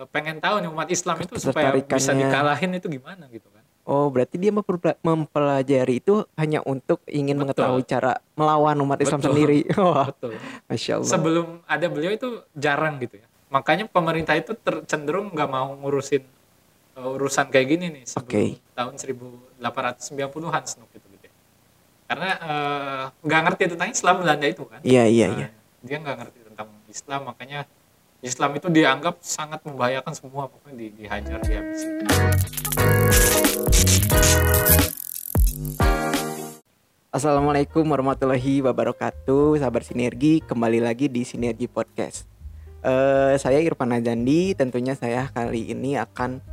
eh, pengen tahu nih umat Islam itu supaya bisa dikalahin itu gimana gitu kan. Oh, berarti dia mempela- mempelajari itu hanya untuk ingin Betul. mengetahui cara melawan umat Islam Betul. sendiri. Wah, Betul. masya Allah. Sebelum ada beliau itu jarang gitu ya. Makanya pemerintah itu ter- cenderung nggak mau ngurusin eh, urusan kayak gini nih sebelum Oke. tahun 1890-an Snook gitu gitu. ya. Karena eh, nggak ngerti tentang Islam Belanda itu kan. Iya, iya, Nah, iya. Dia nggak ngerti tentang Islam makanya Islam itu dianggap sangat membahayakan semua pokoknya di, dihajar dihabisin. Assalamualaikum warahmatullahi wabarakatuh, sahabat sinergi. Kembali lagi di Sinergi Podcast. Eh, saya Irfan Ajandi. Tentunya saya kali ini akan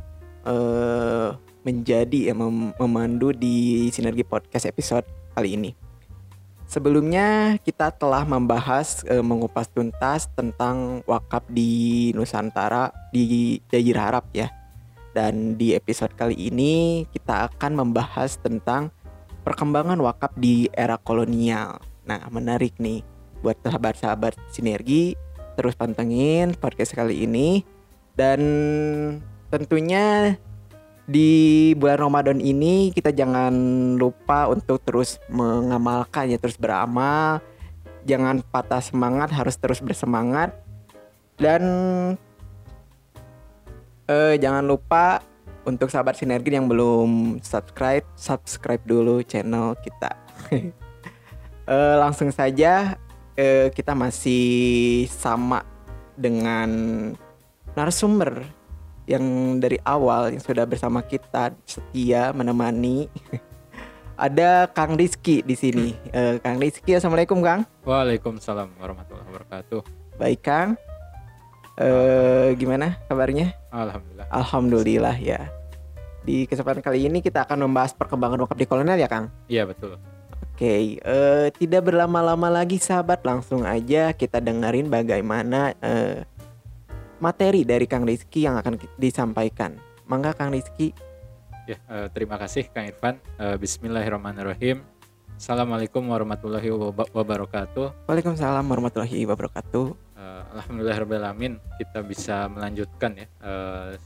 eh, menjadi ya, mem- memandu di Sinergi Podcast episode kali ini. Sebelumnya kita telah membahas eh, mengupas tuntas tentang wakaf di Nusantara di Jazirah Arab ya. Dan di episode kali ini kita akan membahas tentang perkembangan wakaf di era kolonial. Nah, menarik nih buat sahabat-sahabat sinergi terus pantengin podcast kali ini dan tentunya di bulan Ramadan ini kita jangan lupa untuk terus mengamalkan ya terus beramal. Jangan patah semangat harus terus bersemangat. Dan eh, jangan lupa untuk sahabat sinergi yang belum subscribe subscribe dulu channel kita. Eh, langsung saja eh, kita masih sama dengan narasumber yang dari awal yang sudah bersama kita setia menemani ada Kang Rizky di sini Eh, Kang Rizky assalamualaikum Kang Waalaikumsalam warahmatullahi wabarakatuh. baik Kang Eh, gimana kabarnya Alhamdulillah. Alhamdulillah ya. Di kesempatan kali ini kita akan membahas perkembangan wakaf di kolonial ya Kang. Iya betul. Oke, eh, tidak berlama-lama lagi sahabat, langsung aja kita dengerin bagaimana eh, materi dari Kang Rizky yang akan disampaikan. Mangga Kang Rizky. Ya, eh, terima kasih Kang Irfan. Eh, Bismillahirrahmanirrahim. Assalamualaikum warahmatullahi wab- wabarakatuh. Waalaikumsalam warahmatullahi wabarakatuh. Eh, Alhamdulillahirrahmanirrahim kita bisa melanjutkan ya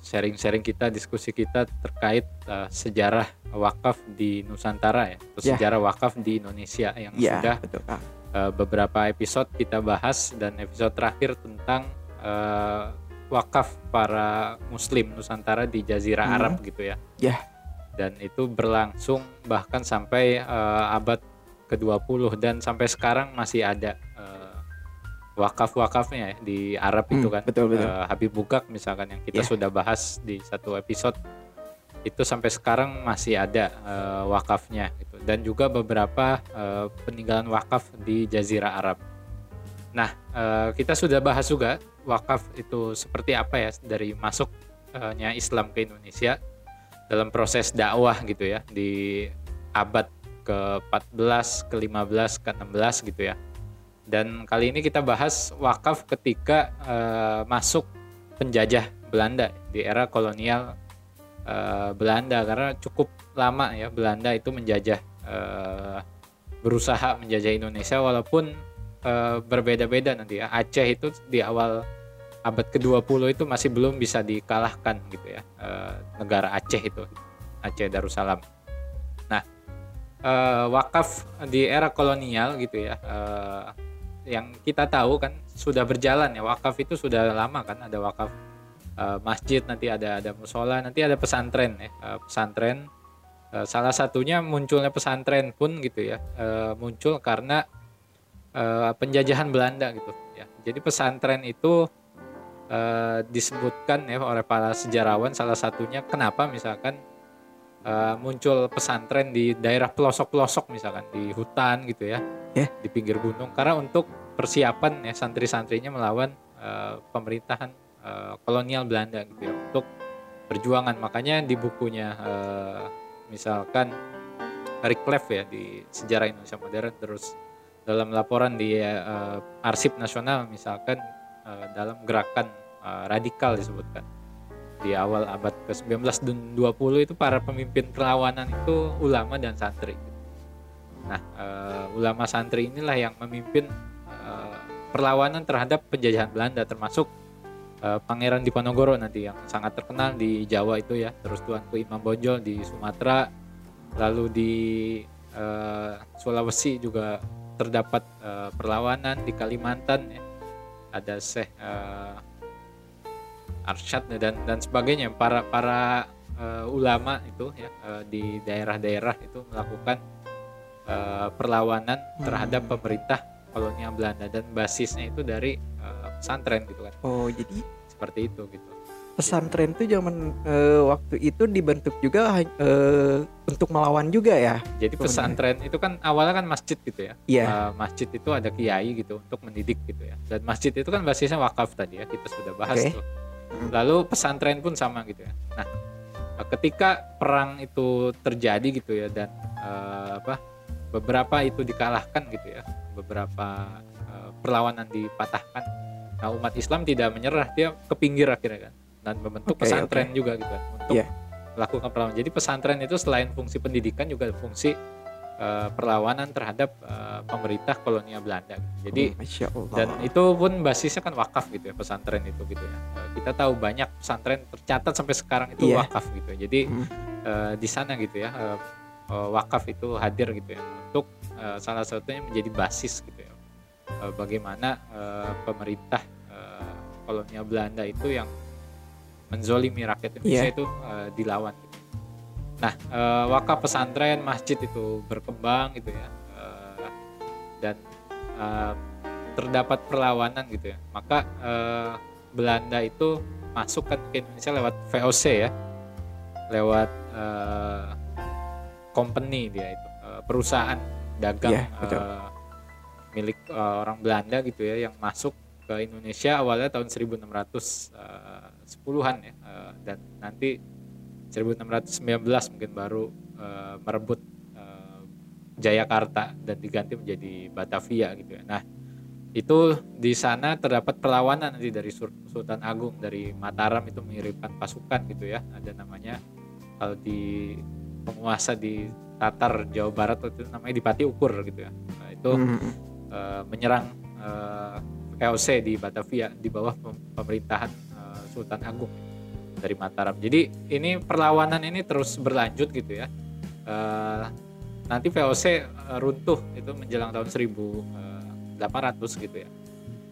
sharing-sharing kita, diskusi kita terkait eh, sejarah wakaf di Nusantara ya, atau Ya. sejarah wakaf di Indonesia yang Ya, sudah betul eh, beberapa episode kita bahas dan episode terakhir tentang eh, wakaf para Muslim Nusantara di Jazirah Hmm. Arab gitu ya. Ya. Dan itu berlangsung bahkan sampai eh, abad ke-20 dan sampai sekarang masih ada eh, wakaf-wakafnya ya di Arab itu Hmm, kan. betul, betul. Eh, Habib Bukak misalkan yang kita Ya. sudah bahas di satu episode itu sampai sekarang masih ada eh, wakafnya gitu dan juga beberapa eh, peninggalan wakaf di Jazirah Arab. Nah, eh, kita sudah bahas juga wakaf itu seperti apa ya dari masuknya Islam ke Indonesia dalam proses dakwah gitu ya di abad ke-14, ke-15, ke-16 gitu ya. Dan kali ini kita bahas wakaf ketika eh, masuk penjajah Belanda di era kolonial eh, Belanda karena cukup lama ya Belanda itu menjajah eh, berusaha menjajah Indonesia walaupun eh, berbeda-beda nanti ya. Aceh itu di awal abad ke-20 itu masih belum bisa dikalahkan gitu ya eh, negara Aceh itu Aceh Darussalam. Nah eh, wakaf di era kolonial gitu ya eh, yang kita tahu kan sudah berjalan ya. Wakaf itu sudah lama kan ada wakaf eh, masjid nanti ada ada musola nanti ada pesantren ya. Eh, pesantren salah satunya munculnya pesantren pun gitu ya muncul karena eh, penjajahan Belanda gitu ya. Jadi pesantren itu eh, disebutkan ya oleh para sejarawan salah satunya kenapa misalkan eh, muncul pesantren di daerah pelosok-pelosok misalkan di hutan gitu ya Ya. di pinggir gunung. Karena untuk persiapan ya santri-santrinya melawan eh, pemerintahan eh, kolonial Belanda gitu ya untuk perjuangan. Makanya di bukunya eh, misalkan Rick Clef ya di sejarah Indonesia modern terus dalam laporan di eh, arsip nasional misalkan eh, dalam gerakan eh, radikal disebutkan di awal abad ke-19 dan 20 itu para pemimpin perlawanan itu ulama dan santri. Nah, eh, ulama santri inilah yang memimpin eh, perlawanan terhadap penjajahan Belanda termasuk Pangeran Diponegoro nanti yang sangat terkenal di Jawa itu ya terus Tuanku Imam Bonjol di Sumatera lalu di eh, Sulawesi juga terdapat eh, perlawanan di Kalimantan ya. Ada Syekh eh, Arsyad dan dan sebagainya. Para para eh, ulama itu ya eh, di daerah-daerah itu melakukan eh, perlawanan terhadap pemerintah kolonial Belanda. Dan basisnya itu dari eh, pesantren gitu kan. Oh, jadi seperti itu gitu pesantren tuh zaman eh, waktu itu dibentuk juga eh, untuk melawan juga ya. jadi pesantren itu kan awalnya kan masjid gitu ya Iya. Eh, masjid itu ada kiai gitu untuk mendidik gitu ya dan masjid itu kan basisnya wakaf tadi ya kita sudah bahas Oke. tuh Hmm. lalu pesantren pun sama gitu ya nah ketika perang itu terjadi gitu ya dan eh, apa beberapa itu dikalahkan gitu ya beberapa eh, perlawanan dipatahkan nah umat Islam tidak menyerah dia ke pinggir akhirnya kan dan membentuk Oke, pesantren oke. juga gitu untuk Iya. melakukan perlawanan jadi pesantren itu selain fungsi pendidikan juga fungsi eh, perlawanan terhadap eh, pemerintah kolonial Belanda gitu. jadi Oh, dan itu pun basisnya kan wakaf gitu ya pesantren itu gitu ya Eh, kita tahu banyak pesantren tercatat sampai sekarang itu Iya. wakaf gitu ya. jadi Hmm. eh, di sana gitu ya eh, wakaf itu hadir gitu ya untuk eh, salah satunya menjadi basis gitu ya bagaimana eh, pemerintah eh, kolonial Belanda itu yang menzolimi rakyat Indonesia Iya. itu eh, dilawan gitu. nah eh, wakaf pesantren masjid itu berkembang gitu ya Eh, dan eh, terdapat perlawanan gitu ya maka eh, Belanda itu masuk kan ke Indonesia lewat VOC ya lewat eh, company dia itu eh, perusahaan dagang Iya, betul. eh, milik eh, orang Belanda gitu ya yang masuk ke Indonesia awalnya tahun 1610-an ya eh, dan nanti 1619 mungkin baru eh, merebut eh, Jayakarta dan diganti menjadi Batavia gitu ya. Nah, itu di sana terdapat perlawanan nanti dari Sultan Agung dari Mataram itu mengirimkan pasukan gitu ya. Ada namanya kalau di penguasa di Tatar Jawa Barat itu namanya Dipati Ukur gitu ya. Nah, itu Hmm. eh, menyerang eh, VOC di Batavia di bawah pem- pemerintahan eh, Sultan Agung dari Mataram. Jadi ini perlawanan ini terus berlanjut gitu ya. Eh, nanti VOC eh, runtuh itu menjelang tahun 1800 gitu ya.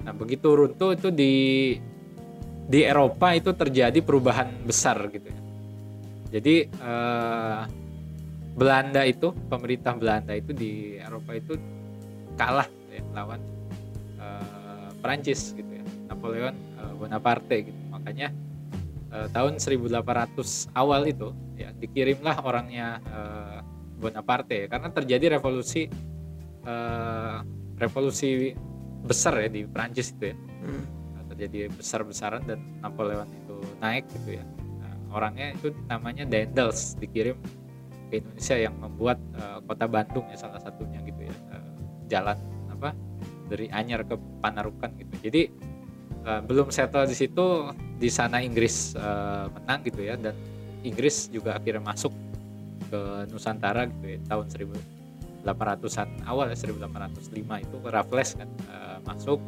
Nah begitu runtuh itu di di Eropa itu terjadi perubahan besar gitu ya. Jadi Belanda itu pemerintah Belanda itu di Eropa itu kalah ya, lawan Perancis gitu ya. Napoleon eh, Bonaparte gitu. Makanya eh, tahun 1800 awal itu ya dikirimlah orangnya eh, Bonaparte ya, karena terjadi revolusi eh, revolusi besar ya di Perancis itu ya. Hmm. Nah, terjadi besar-besaran dan Napoleon itu naik gitu ya. Nah, orangnya itu namanya Daendels dikirim ke Indonesia yang membuat eh, kota Bandung ya salah satunya gitu ya Eh, jalan dari Anyar ke Panarukan gitu. Jadi eh, belum settle di situ di sana Inggris eh, menang gitu ya. Dan Inggris juga akhirnya masuk ke Nusantara gitu ya tahun 1800-an awal ya 1805 itu Raffles kan eh, masuk.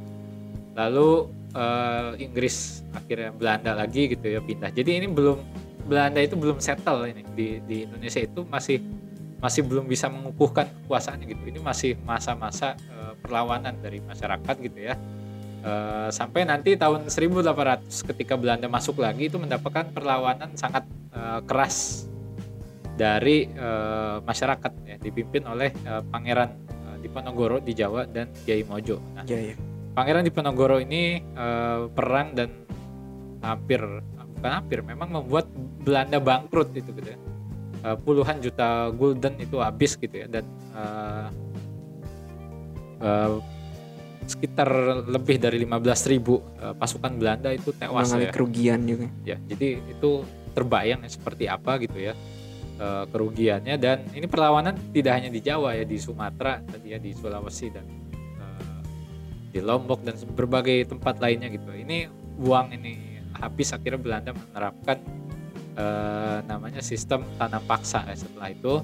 Lalu eh, Inggris akhirnya Belanda lagi gitu ya pindah. Jadi ini belum Belanda itu belum settle ini. Di di Indonesia itu masih masih belum bisa mengukuhkan kekuasaannya gitu ini masih masa-masa eh, perlawanan dari masyarakat gitu ya Eh, sampai nanti tahun 1800 ketika Belanda masuk lagi itu mendapatkan perlawanan sangat eh, keras dari eh, masyarakat ya dipimpin oleh eh, Pangeran eh, Diponegoro di Jawa dan Kiai Mojo. Nah, Iya, iya. Pangeran Diponegoro ini eh, perang dan hampir bukan hampir memang membuat Belanda bangkrut itu gitu ya. Eh, puluhan juta gulden itu habis gitu ya. Dan eh, eh, sekitar lebih dari 15.000 ribu eh, pasukan Belanda itu tewas Mengalami ya. kerugian juga. ya jadi itu terbayang ya seperti apa gitu ya kerugiannya. Dan ini perlawanan tidak hanya di Jawa ya di Sumatera tadi ya di Sulawesi dan eh, di Lombok dan berbagai tempat lainnya gitu. Ini uang ini habis akhirnya Belanda menerapkan eh, namanya sistem tanam paksa. Ya setelah itu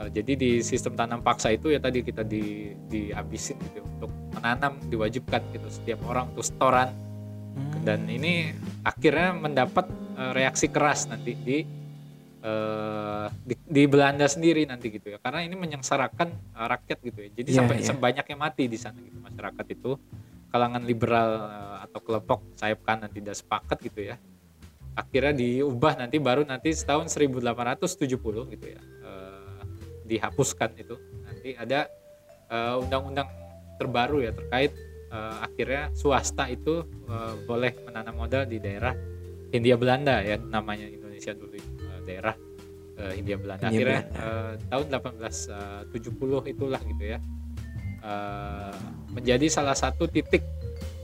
eh, jadi di sistem tanam paksa itu ya tadi kita di dihabisin gitu untuk menanam diwajibkan gitu setiap orang untuk setoran. Hmm. dan ini akhirnya mendapat eh, reaksi keras nanti di, eh, di di Belanda sendiri nanti gitu ya. Karena ini menyengsarakan eh, rakyat gitu ya. Jadi Iya, sampai iya. sebanyaknya mati di sana gitu masyarakat itu. Kalangan liberal eh, atau kelompok sayap kanan tidak sepakat gitu ya akhirnya diubah nanti baru nanti tahun 1870 gitu ya. Eh, dihapuskan itu. Nanti ada eh, undang-undang terbaru ya terkait eh, akhirnya swasta itu eh, boleh menanam modal di daerah Hindia Belanda ya namanya Indonesia dulu daerah Hindia Belanda. Akhirnya tahun 1870 itulah gitu ya. Menjadi salah satu titik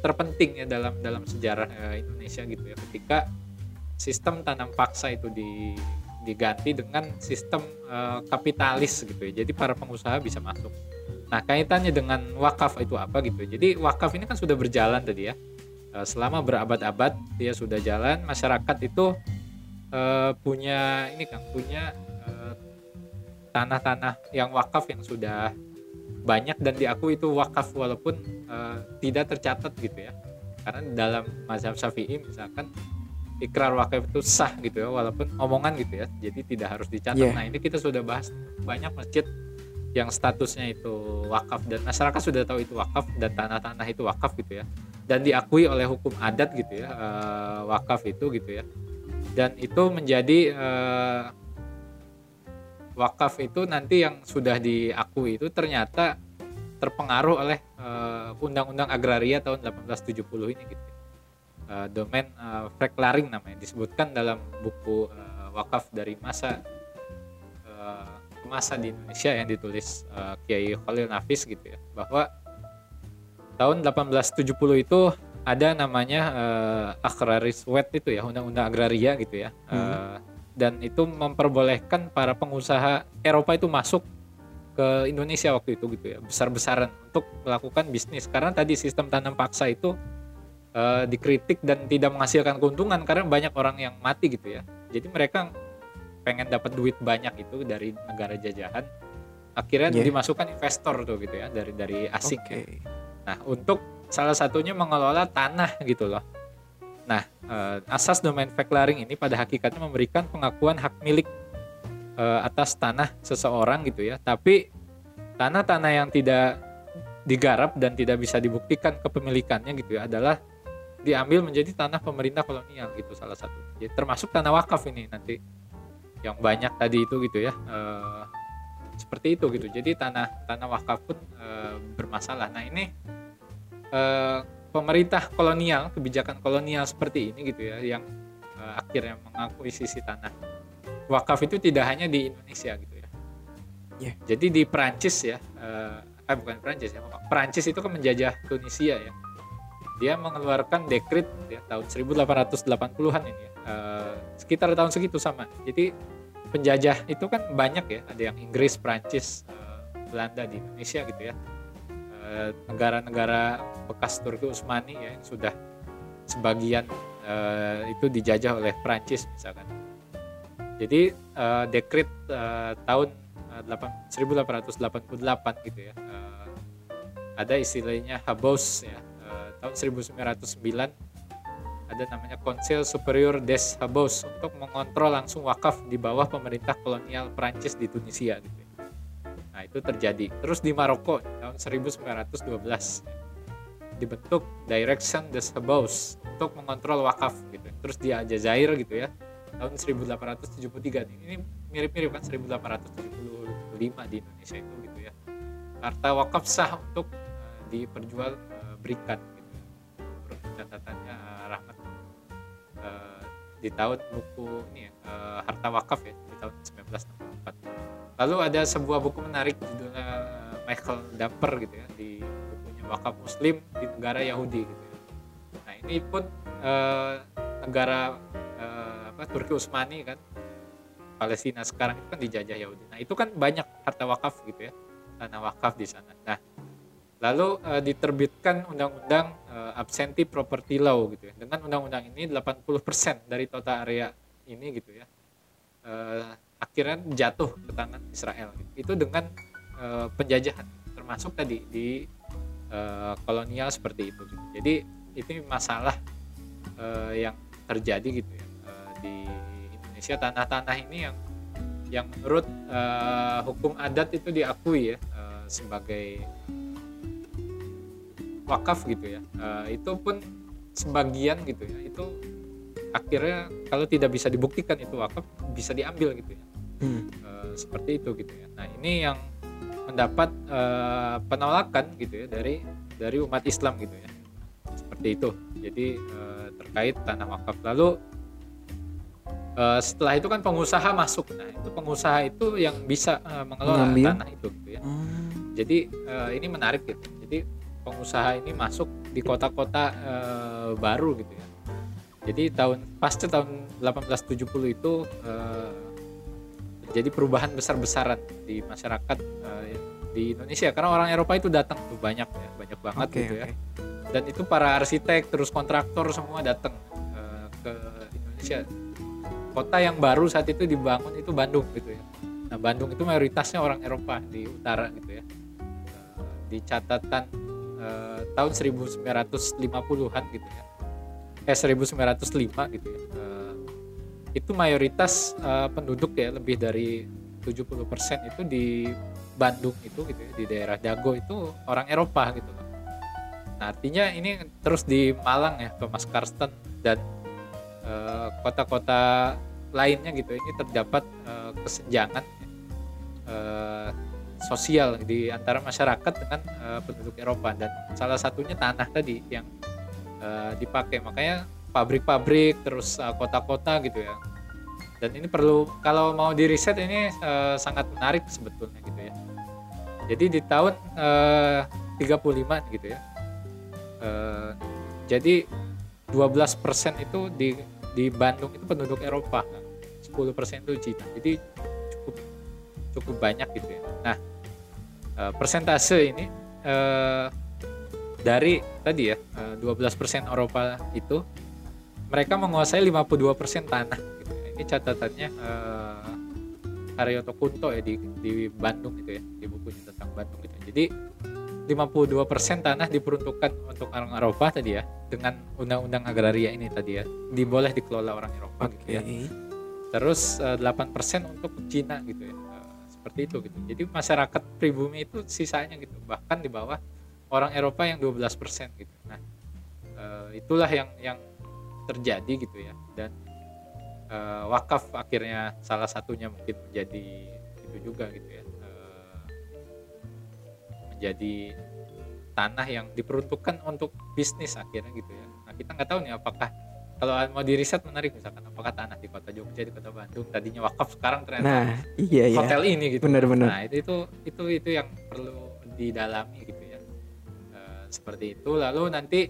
terpenting ya dalam dalam sejarah Indonesia gitu ya. Ketika sistem tanam paksa itu di diganti dengan sistem eh, kapitalis gitu ya. Jadi para pengusaha bisa masuk. Nah kaitannya dengan wakaf itu apa gitu ya. jadi wakaf ini kan sudah berjalan tadi ya. Eh, selama berabad-abad dia sudah jalan masyarakat itu eh, punya ini kan punya tanah-tanah yang wakaf yang sudah banyak dan diakui itu wakaf walaupun eh, tidak tercatat gitu ya. Karena dalam mazhab syafi'i misalkan ikrar wakaf itu sah gitu ya walaupun omongan gitu ya jadi tidak harus dicatat Yeah. nah ini kita sudah bahas banyak masjid yang statusnya itu wakaf dan masyarakat sudah tahu itu wakaf dan tanah-tanah itu wakaf gitu ya dan diakui oleh hukum adat gitu ya eh, wakaf itu gitu ya dan itu menjadi eh, wakaf itu nanti yang sudah diakui itu ternyata terpengaruh oleh eh, undang-undang agraria tahun 1870 ini gitu ya. Eh, domain Verklaring namanya disebutkan dalam buku eh, wakaf dari masa ke masa di Indonesia yang ditulis eh, Kiai Khalil Nafis gitu ya bahwa tahun 1870 itu ada namanya eh, agraris wet itu ya undang-undang agraria gitu ya Eh, dan itu memperbolehkan para pengusaha Eropa itu masuk ke Indonesia waktu itu gitu ya besar-besaran untuk melakukan bisnis. Karena tadi sistem tanam paksa itu eh, dikritik dan tidak menghasilkan keuntungan karena banyak orang yang mati gitu ya jadi mereka pengen dapat duit banyak itu dari negara jajahan akhirnya Yeah. dimasukkan investor tuh gitu ya dari dari asing Oke. Nah, untuk salah satunya mengelola tanah gitu loh. Nah, eh, asas domain verklaring ini pada hakikatnya memberikan pengakuan hak milik eh, atas tanah seseorang gitu ya. Tapi tanah-tanah yang tidak digarap dan tidak bisa dibuktikan kepemilikannya gitu ya adalah diambil menjadi tanah pemerintah kolonial gitu salah satu. Jadi termasuk tanah wakaf ini nanti yang banyak tadi itu gitu ya. eh, seperti itu gitu. Jadi tanah tanah wakaf pun eh, bermasalah. Nah, ini eh, pemerintah kolonial, kebijakan kolonial seperti ini gitu ya yang eh, akhirnya mengakuisisi tanah wakaf itu tidak hanya di Indonesia gitu ya. Iya. Jadi di Perancis ya, eh, eh bukan Perancis ya, Perancis itu kan menjajah Tunisia ya. Dia mengeluarkan dekrit ya tahun 1880-an ini ya. Eh, sekitar tahun segitu sama. Jadi penjajah itu kan banyak ya, ada yang Inggris, Perancis, eh, Belanda di Indonesia gitu ya. Eh, negara-negara bekas Turki Utsmani ya yang sudah sebagian eh, itu dijajah oleh Perancis misalkan. Jadi eh, dekrit eh, tahun eh, 8 1888 gitu ya. ada istilahnya Habos ya. Tahun 1909 ada namanya Conseil Superior des Habos untuk mengontrol langsung wakaf di bawah pemerintah kolonial Perancis di Tunisia gitu. ya. Nah, itu terjadi. Terus di Maroko tahun 1912 dibentuk Direction des Habos untuk mengontrol wakaf gitu. Terus di Aljazair gitu ya tahun 1873 nih. Ini mirip-mirip kan 1875 di Indonesia itu gitu ya. Harta wakaf sah untuk eh, diperjual eh, berikan catatannya eh, Rahmat eh, di tahun buku ini ya, eh, Harta Wakaf ya di tahun 1964. Lalu ada sebuah buku menarik judulnya Michael Damper gitu ya di bukunya Wakaf Muslim di negara Yahudi gitu ya. Nah ini pun eh, negara eh, apa Turki Utsmani kan Palestina sekarang itu kan dijajah Yahudi. Nah itu kan banyak harta wakaf gitu ya tanah wakaf di sana. Nah lalu eh, diterbitkan undang-undang eh, absentee property law gitu ya. Dengan undang-undang ini 80% dari total area ini gitu ya eh, akhirnya jatuh ke tangan Israel. Gitu. Itu dengan eh, penjajahan termasuk tadi di eh, kolonial seperti itu. Gitu. Jadi itu masalah uh, yang terjadi gitu ya uh, di Indonesia tanah-tanah ini yang yang menurut uh, hukum adat itu diakui ya uh, sebagai wakaf gitu ya. Uh, itu pun sebagian gitu ya. Itu akhirnya kalau tidak bisa dibuktikan itu wakaf bisa diambil gitu ya. Hmm. uh, seperti itu gitu ya. Nah ini yang mendapat uh, penolakan gitu ya dari dari umat Islam gitu ya. Seperti itu. Jadi uh, terkait tanah wakaf. Lalu uh, setelah itu kan pengusaha masuk. Nah itu pengusaha itu yang bisa uh, mengelola Mengambil. tanah itu gitu ya. Hmm. jadi uh, ini menarik gitu. Jadi pengusaha ini masuk di kota-kota uh, baru gitu ya. Jadi tahun pasca tahun 1870 itu uh, jadi perubahan besar-besaran di masyarakat uh, di Indonesia. Karena orang Eropa itu datang tuh banyak ya banyak banget okay, gitu okay. ya dan itu para arsitek terus kontraktor semua datang uh, ke Indonesia. Kota yang baru saat itu dibangun itu Bandung gitu ya. Nah Bandung itu mayoritasnya orang Eropa di utara gitu ya. Uh, di catatan uh, tahun 1950-an gitu ya. Eh 1905 gitu ya. Uh, itu mayoritas uh, penduduk ya lebih dari 70% itu di Bandung itu gitu ya di daerah Dago itu orang Eropa gitu loh. Nah, artinya ini terus di Malang ya Thomas Karsten dan Eh, kota-kota lainnya gitu ini terdapat uh, kesenjangan uh, sosial di antara masyarakat dengan uh, penduduk Eropa. Dan salah satunya tanah tadi yang uh, dipakai. Makanya pabrik-pabrik terus kota-kota uh, gitu ya. Dan ini perlu kalau mau di riset ini uh, sangat menarik sebetulnya gitu ya. Jadi di tahun uh, 35 gitu ya uh, jadi 12% itu di di Bandung itu penduduk Eropa. 10% itu Cina. Jadi cukup cukup banyak gitu ya. Nah eh, persentase ini eh, dari tadi ya 12% eh, Eropa itu mereka menguasai 52% tanah gitu ya. ini catatannya Haryoto Kunto ya di, di Bandung gitu ya di bukunya tentang Bandung gitu jadi 52% tanah diperuntukkan untuk orang Eropa tadi ya dengan undang-undang agraria ini tadi ya diboleh dikelola orang Eropa okay. gitu ya terus uh, eh, 8% untuk Cina gitu ya uh, seperti itu gitu. Jadi masyarakat pribumi itu sisanya gitu. Bahkan di bawah orang Eropa yang 12% gitu. Nah uh, itulah yang yang terjadi gitu ya. Dan uh, wakaf akhirnya salah satunya mungkin menjadi itu juga gitu ya. Menjadi tanah yang diperuntukkan untuk bisnis akhirnya gitu ya. Nah kita nggak tahu nih apakah kalau mau di riset menarik misalkan apakah tanah di kota Jogja di kota Bandung tadinya wakaf sekarang ternyata nah, iya, iya. hotel ini gitu. Benar-benar. Nah itu itu itu itu yang perlu didalami gitu ya. E, seperti itu lalu nanti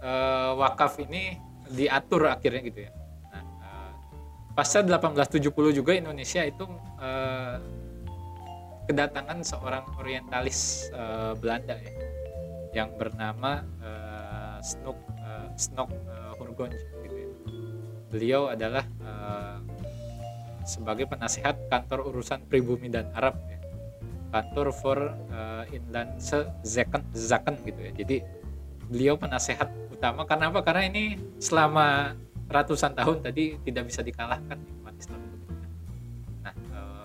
e, wakaf ini diatur akhirnya gitu ya. Nah, e, pasca 1870 juga Indonesia itu e, kedatangan seorang orientalis uh, Belanda ya yang bernama uh, Snook uh, Snok uh, Hurgonj gitu ya. Beliau adalah uh, sebagai penasehat kantor urusan pribumi dan Arab ya. Kantor for uh, Inlandse Zaken Zaken gitu ya. Jadi beliau penasehat utama karena apa? Karena ini selama ratusan tahun tadi tidak bisa dikalahkan umat Islam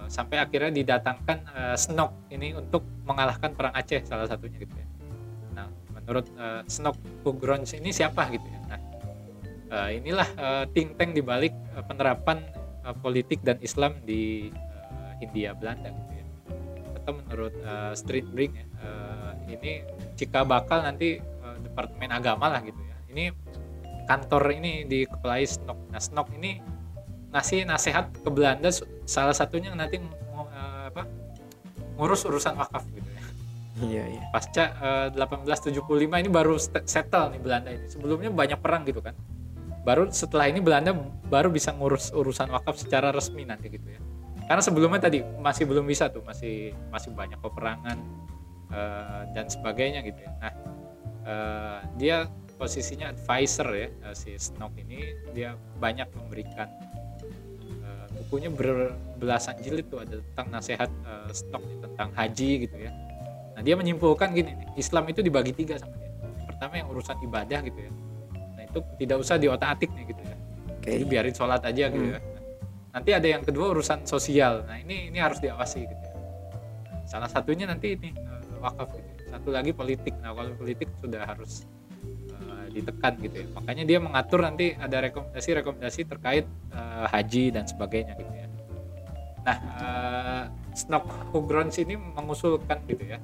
sampai akhirnya didatangkan uh, Snok ini untuk mengalahkan perang Aceh salah satunya gitu ya. Nah, menurut uh, Snok Pugrons ini siapa gitu ya. Uh, inilah uh, think tank di balik uh, penerapan uh, politik dan Islam di uh, Hindia Belanda gitu ya. Atau menurut uh, Street Bring ya, uh, ini jika bakal nanti uh, departemen agama lah gitu ya. Ini kantor ini dikepelai Snok. Nah, Snok ini ngasih nasihat ke Belanda salah satunya nanti uh, apa ngurus urusan wakaf gitu ya. Iya, iya. Pasca uh, eh, 1875 ini baru settle nih Belanda ini. Sebelumnya banyak perang gitu kan. Baru setelah ini Belanda baru bisa ngurus urusan wakaf secara resmi nanti gitu ya. Karena sebelumnya tadi masih belum bisa tuh, masih masih banyak peperangan uh, dan sebagainya gitu ya. Nah, uh, dia posisinya advisor ya si Snok ini dia banyak memberikan bukunya berbelasan jilid tuh ada tentang nasihat uh, tentang haji gitu ya nah dia menyimpulkan gini nih, Islam itu dibagi tiga sama dia pertama yang urusan ibadah gitu ya itu tidak usah diotak-atik nih gitu ya. Oke. jadi biarin sholat aja gitu Hmm. ya. Nanti ada yang kedua urusan sosial. Nah ini ini harus diawasi gitu ya. Salah satunya nanti ini eh, wakaf gitu ya. satu lagi politik. Nah kalau politik sudah harus eh, ditekan gitu ya. Makanya dia mengatur nanti ada rekomendasi-rekomendasi terkait eh, haji dan sebagainya gitu ya. Nah eh, Snok Hugrons ini mengusulkan gitu ya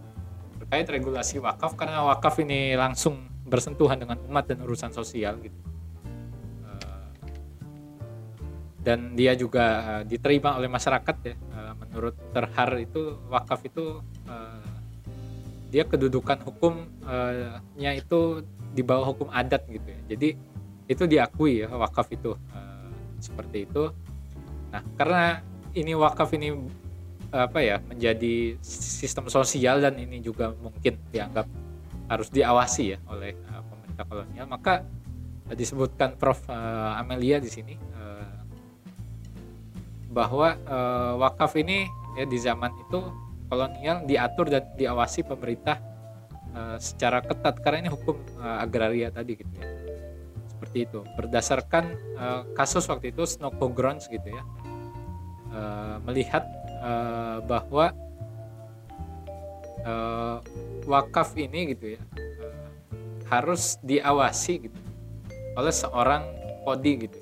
terkait regulasi wakaf. Karena wakaf ini langsung bersentuhan dengan umat dan urusan sosial gitu. Eh, dan dia juga eh, diterima oleh masyarakat ya. Eh, menurut Terhar itu wakaf itu dia kedudukan hukumnya itu di bawah hukum adat gitu ya. Jadi itu diakui ya wakaf itu seperti itu. Nah karena ini wakaf ini apa ya menjadi sistem sosial dan ini juga mungkin dianggap harus diawasi ya oleh eh, pemerintah kolonial. Maka eh, disebutkan Prof eh, Amelia di sini bahwa eh, wakaf ini ya di zaman itu kolonial diatur dan diawasi pemerintah eh, secara ketat. Karena ini hukum eh, agraria tadi gitu ya. Seperti itu. Berdasarkan eh, kasus waktu itu Snowpogrons gitu ya. Eh, melihat eh, bahwa eh, wakaf ini gitu ya eh, harus diawasi gitu oleh seorang kodi gitu.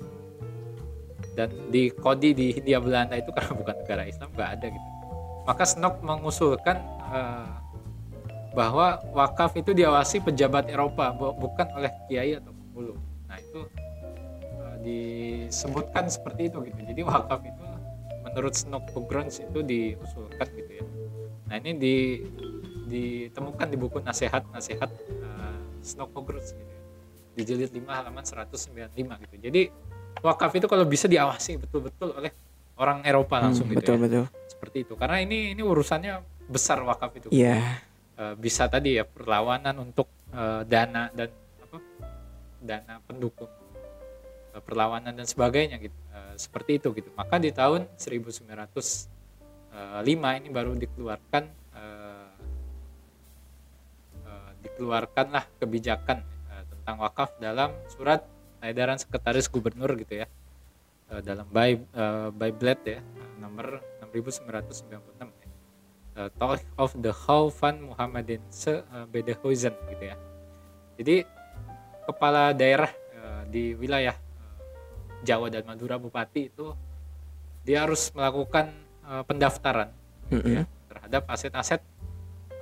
Dan di kodi di Hindia Belanda itu karena bukan negara Islam nggak ada gitu. Maka Snok mengusulkan eh, bahwa wakaf itu diawasi pejabat Eropa bu- bukan oleh kiai atau pemulung. Nah itu eh, disebutkan seperti itu gitu. Jadi wakaf itu menurut Snok Pogrons itu diusulkan gitu ya. Nah ini di ditemukan di buku nasihat-nasihat uh, Snok Pogrons gitu ya. Di jilid 5 halaman 195 gitu. Jadi wakaf itu kalau bisa diawasi betul-betul oleh orang Eropa langsung Hmm, gitu betul ya. betul. seperti itu. Karena ini ini urusannya besar wakaf itu. Iya. Eh, bisa tadi ya perlawanan untuk eh, dana dan apa dana pendukung. Eh, perlawanan dan sebagainya gitu. Eh, seperti itu gitu. Maka di tahun 1905 ini baru dikeluarkan dikeluarkanlah kebijakan eh, tentang wakaf dalam surat edaran sekretaris gubernur gitu ya Eh, dalam by uh, Biblet ya nomor 6996 ya. Uh, Talk of the Haufan Muhammadin se uh, Bedehuizen gitu ya. Jadi kepala daerah uh, di wilayah uh, Jawa dan Madura bupati itu dia harus melakukan uh, pendaftaran gitu ya, terhadap aset-aset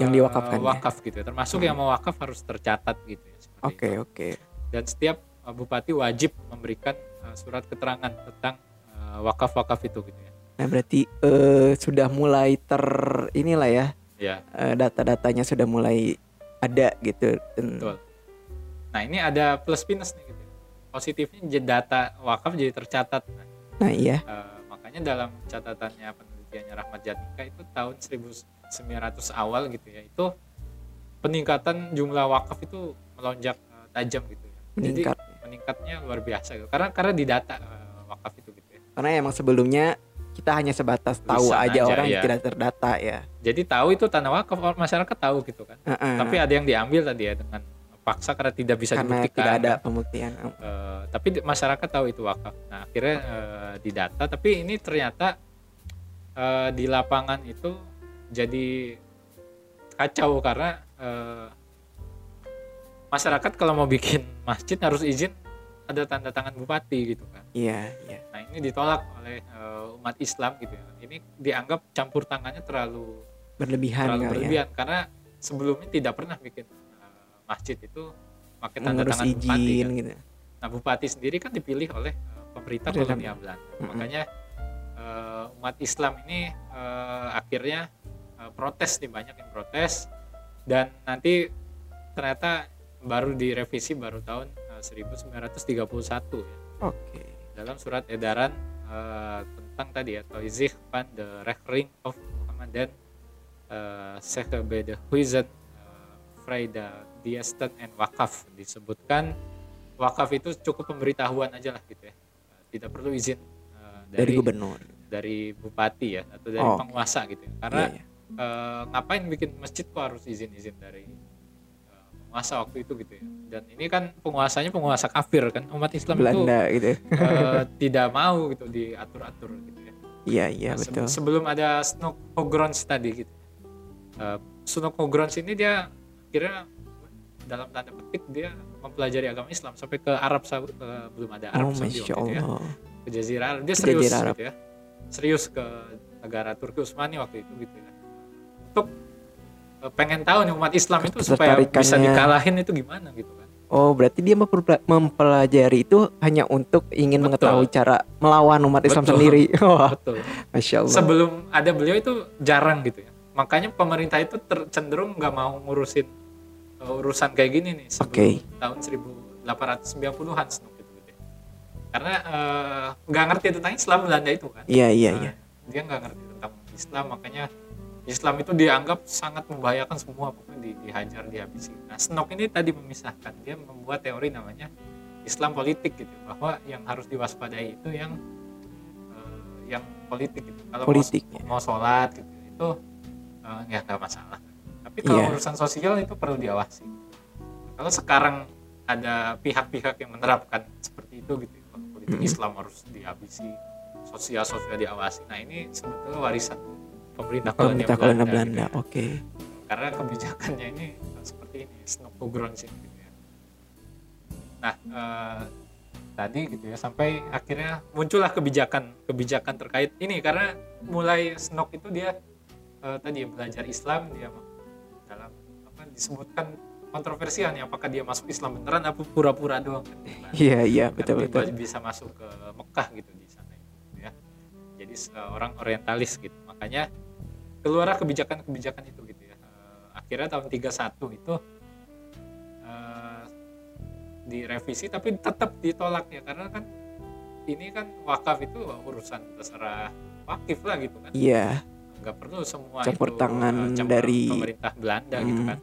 Yang uh, diwakafkan ya? wakaf gitu ya. Termasuk yang mau wakaf harus tercatat gitu ya. Oke oke. dan setiap uh, bupati wajib memberikan uh, surat keterangan tentang uh, wakaf-wakaf itu gitu ya. Nah berarti eh, sudah mulai ter inilah ya Ya, eh, data-datanya sudah mulai ada gitu. Betul. Nah, ini ada plus minus nih gitu. ya. Positifnya data wakaf jadi tercatat. Nah, Nah iya. uh, makanya dalam catatannya penelitiannya Rahmat Jatika itu tahun 1900 awal gitu ya. Itu peningkatan jumlah wakaf itu melonjak uh, tajam gitu ya. Meningkat. Jadi meningkatnya luar biasa gitu. Karena karena di data uh, wakaf itu gitu ya. Karena emang sebelumnya kita hanya sebatas tahu aja, aja, orang ya. tidak terdata ya. Jadi tahu itu tanah wakaf masyarakat tahu gitu kan. Heeh. Tapi ada yang diambil tadi ya dengan paksa karena tidak bisa karena dibuktikan. tidak ada pembuktian. Eh, tapi masyarakat tahu itu wakaf. Nah akhirnya eh, didata, tapi ini ternyata eh, di lapangan itu jadi kacau karena eh, masyarakat kalau mau bikin masjid harus izin ada tanda tangan bupati gitu kan. Iya iya. Nah ini ditolak oleh eh, umat Islam gitu ya. Ini dianggap campur tangannya terlalu Berlebihan terlalu kali ya. berlebihan karena sebelumnya tidak pernah bikin eh, masjid itu pakai tanda Mengurus tangan bupati izin kan. gitu. Nah, bupati sendiri kan dipilih oleh uh, pemerintah kolonial Belanda. Mm-mm. Makanya uh, umat Islam ini uh, akhirnya uh, protes nih banyak yang protes dan nanti ternyata baru direvisi baru tahun uh, 1931 ya Oke. dalam surat edaran uh, tentang tadi ya Toizig van de Rechtering of Muhammad dan uh, Sekebede Huizen uh, Freida Diesten and Wakaf disebutkan wakaf itu cukup pemberitahuan aja lah gitu ya tidak perlu izin uh, Dari dari gubernur. dari bupati ya atau dari Oh, penguasa gitu ya. karena Iya, iya. Uh, ngapain bikin masjid kok harus izin-izin dari uh, penguasa waktu itu gitu ya? Dan ini kan penguasanya penguasa kafir kan? Umat Islam Belanda itu gitu eh, tidak mau gitu diatur-atur gitu ya. Iya iya Nah, se- betul sebelum ada Snokogrons tadi gitu. Uh, Snokogrons ini dia kira dalam tanda petik dia mempelajari agama Islam sampai ke Arab Saudi eh, belum ada Arab oh Saudi masya waktu itu ya. Ke Jazirah Arab. Dia serius Jazirah Arab. gitu ya. Serius ke negara Turki Utsmani waktu itu gitu ya untuk eh, pengen tahu nih umat Islam itu supaya bisa dikalahin itu gimana gitu kan oh berarti dia mempela- mempelajari itu hanya untuk ingin Betul. mengetahui cara melawan umat Islam Betul. sendiri wah betul masya Allah sebelum ada beliau itu jarang gitu ya makanya pemerintah itu cenderung nggak mau ngurusin uh, urusan kayak gini nih sebelum Oke. tahun 1890-an Snook gitu, gitu ya. karena uh, nggak ngerti tentang Islam Belanda itu kan iya iya Nah, iya dia nggak ngerti tentang Islam makanya Islam itu dianggap sangat membahayakan semua pokoknya di, dihajar dihabisi nah Snook ini tadi memisahkan dia membuat teori namanya Islam politik gitu bahwa yang harus diwaspadai itu yang eh, yang politik gitu kalau mau- Politik, ya. mau, sholat gitu itu eh, ya nggak masalah tapi kalau Iya. urusan sosial itu perlu diawasi kalau sekarang ada pihak-pihak yang menerapkan seperti itu gitu politik Mm. Islam harus dihabisi sosial sosial diawasi nah ini sebetulnya warisan pemerintah pemerintah gitu Belanda ya. oke. Karena kebijakannya ini seperti ini Snokogrons gitu ya. Nah eh, tadi gitu ya sampai akhirnya muncullah kebijakan kebijakan terkait ini. Karena mulai Snok itu dia eh, tadi ya, belajar Islam dia dalam apa disebutkan kontroversial nih apakah dia masuk Islam beneran apa pura-pura doang kan. Iya iya betul betul. bisa masuk ke Mekah gitu di sana gitu ya. Jadi seorang orientalis gitu. Makanya keluar kebijakan-kebijakan itu gitu ya Eh, akhirnya tahun 31 itu eh, direvisi tapi tetap ditolak ya karena kan ini kan wakaf itu urusan terserah wakif lah gitu kan iya nggak perlu semua Campur itu, tangan eh, campur dari- pemerintah Belanda gitu Hmm. kan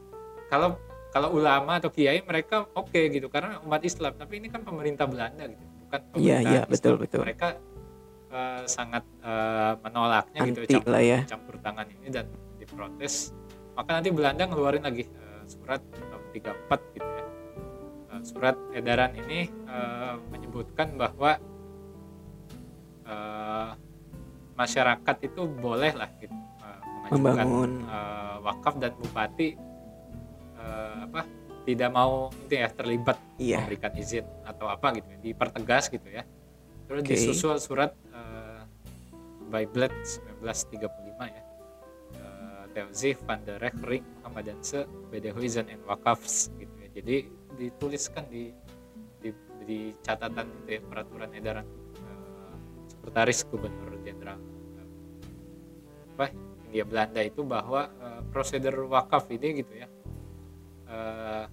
kalau kalau ulama atau kiai mereka oke gitu karena umat Islam tapi ini kan pemerintah Belanda gitu bukan Iya, pemerintah iya, Islam. betul, betul. mereka sangat eh, menolaknya gitu Anti campur, lah ya. campur tangan ini dan diprotes maka nanti Belanda ngeluarin lagi eh, surat tahun 34 gitu ya Eh, surat edaran ini eh, menyebutkan bahwa eh, masyarakat itu boleh lah gitu eh, mengajukan Membangun. eh, wakaf dan bupati eh, apa tidak mau itu ya terlibat iya memberikan izin atau apa gitu ya dipertegas gitu ya terus Oke. disusul surat uh, by Bled 1935 ya. Uh, van der Ring Muhammadanse Bedehuizen and Wakafs gitu ya. Jadi dituliskan di di, di catatan itu ya peraturan edaran uh, sekretaris gubernur jenderal uh, apa India Belanda itu bahwa uh, prosedur wakaf ini gitu ya eh,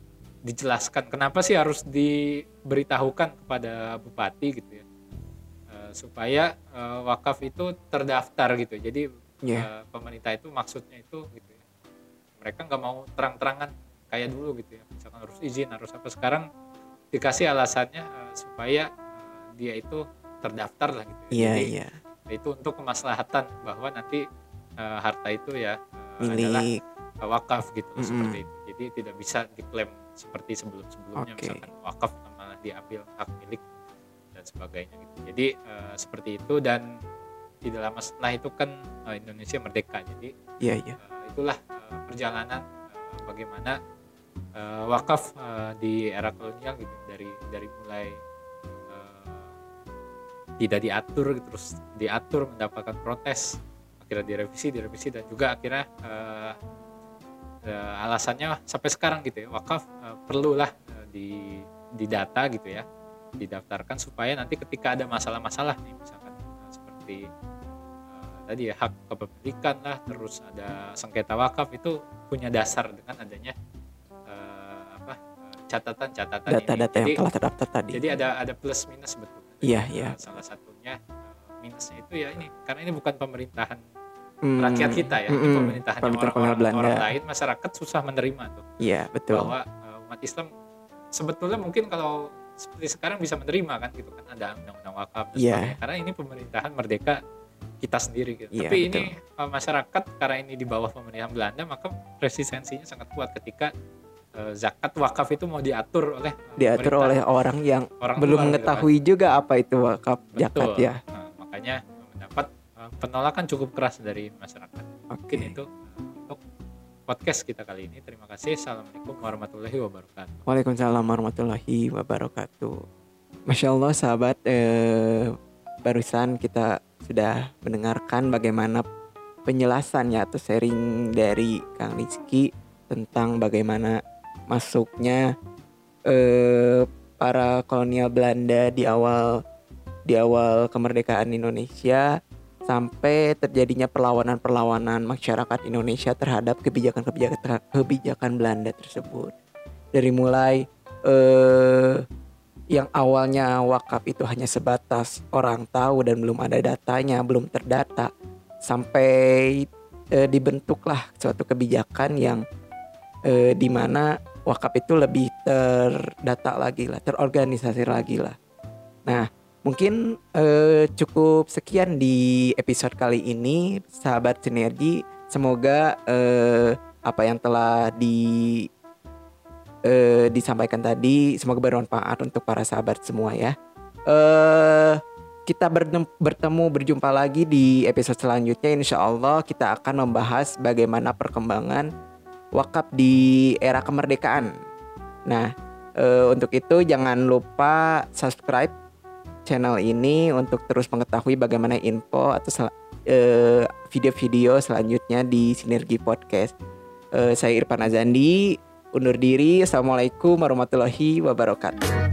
dijelaskan kenapa sih harus diberitahukan kepada bupati gitu ya. Eh, supaya eh, wakaf itu terdaftar gitu jadi Iya. eh, pemerintah itu maksudnya itu gitu ya mereka nggak mau terang-terangan kayak dulu gitu ya misalkan harus izin harus apa sekarang dikasih alasannya eh, supaya eh, dia itu terdaftar lah gitu ya. iya Jadi, iya itu untuk kemaslahatan bahwa nanti eh, harta itu ya eh, adalah uh, wakaf gitu Mm-mm. seperti itu. Jadi tidak bisa diklaim seperti sebelum-sebelumnya Oke. misalkan wakaf malah diambil hak milik dan sebagainya gitu. Jadi uh, seperti itu dan tidak lama setelah itu kan uh, Indonesia merdeka. Jadi iya iya uh, itulah uh, perjalanan uh, bagaimana uh, wakaf uh, di era kolonial gitu dari dari mulai uh, tidak diatur terus diatur mendapatkan protes akhirnya direvisi direvisi dan juga akhirnya uh, uh, alasannya sampai sekarang gitu ya wakaf uh, perlulah uh, di didata gitu ya didaftarkan supaya nanti ketika ada masalah-masalah nih misalkan seperti uh, tadi ya hak kepemilikan lah terus ada sengketa wakaf itu punya dasar dengan adanya uh, apa uh, catatan-catatan data-data yang Jadi- telah terdaftar tadi jadi ada ada plus minus sebetulnya. Iya, iya. Salah satunya uh, minusnya itu ya ini karena ini bukan pemerintahan Hmm, rakyat kita ya, mm-mm. pemerintahan Pemerintah orang, Belanda orang lain masyarakat susah menerima tuh iya betul bahwa uh, umat Islam sebetulnya mungkin kalau seperti sekarang bisa menerima kan gitu kan ada undang-undang wakaf dan Iya. sebagainya karena ini pemerintahan merdeka kita sendiri gitu. Iya, Tapi betul. ini uh, masyarakat karena ini di bawah pemerintahan Belanda maka resistensinya sangat kuat ketika eh, zakat wakaf itu mau diatur oleh diatur pemerintah. oleh orang yang orang belum luar gitu mengetahui juga apa itu wakaf kan. zakat Betul. ya Nah, makanya mendapat eh, penolakan cukup keras dari masyarakat oke mungkin itu podcast kita kali ini. Terima kasih. Assalamualaikum warahmatullahi wabarakatuh. Waalaikumsalam warahmatullahi wabarakatuh. Masya Allah sahabat, eh, barusan kita sudah mendengarkan bagaimana penjelasannya atau sharing dari Kang Rizky tentang bagaimana masuknya eh, para kolonial Belanda di awal di awal kemerdekaan Indonesia sampai terjadinya perlawanan-perlawanan masyarakat Indonesia terhadap kebijakan-kebijakan kebijakan Belanda tersebut. Dari mulai eh yang awalnya wakaf itu hanya sebatas orang tahu dan belum ada datanya, belum terdata sampai eh, dibentuklah suatu kebijakan yang eh, di mana wakaf itu lebih terdata lagi lah, terorganisasi lagi lah. Nah, mungkin eh, cukup sekian di episode kali ini, sahabat sinergi. Semoga eh, apa yang telah di eh, disampaikan tadi semoga bermanfaat untuk para sahabat semua ya. Eh kita bertem- bertemu berjumpa lagi di episode selanjutnya insya Allah kita akan membahas bagaimana perkembangan wakaf di era kemerdekaan. Nah eh, untuk itu jangan lupa subscribe channel ini untuk terus mengetahui bagaimana info atau sel- eh, video-video selanjutnya di Sinergi Podcast. Eh, saya Irfan Azandi undur diri. Assalamualaikum warahmatullahi wabarakatuh.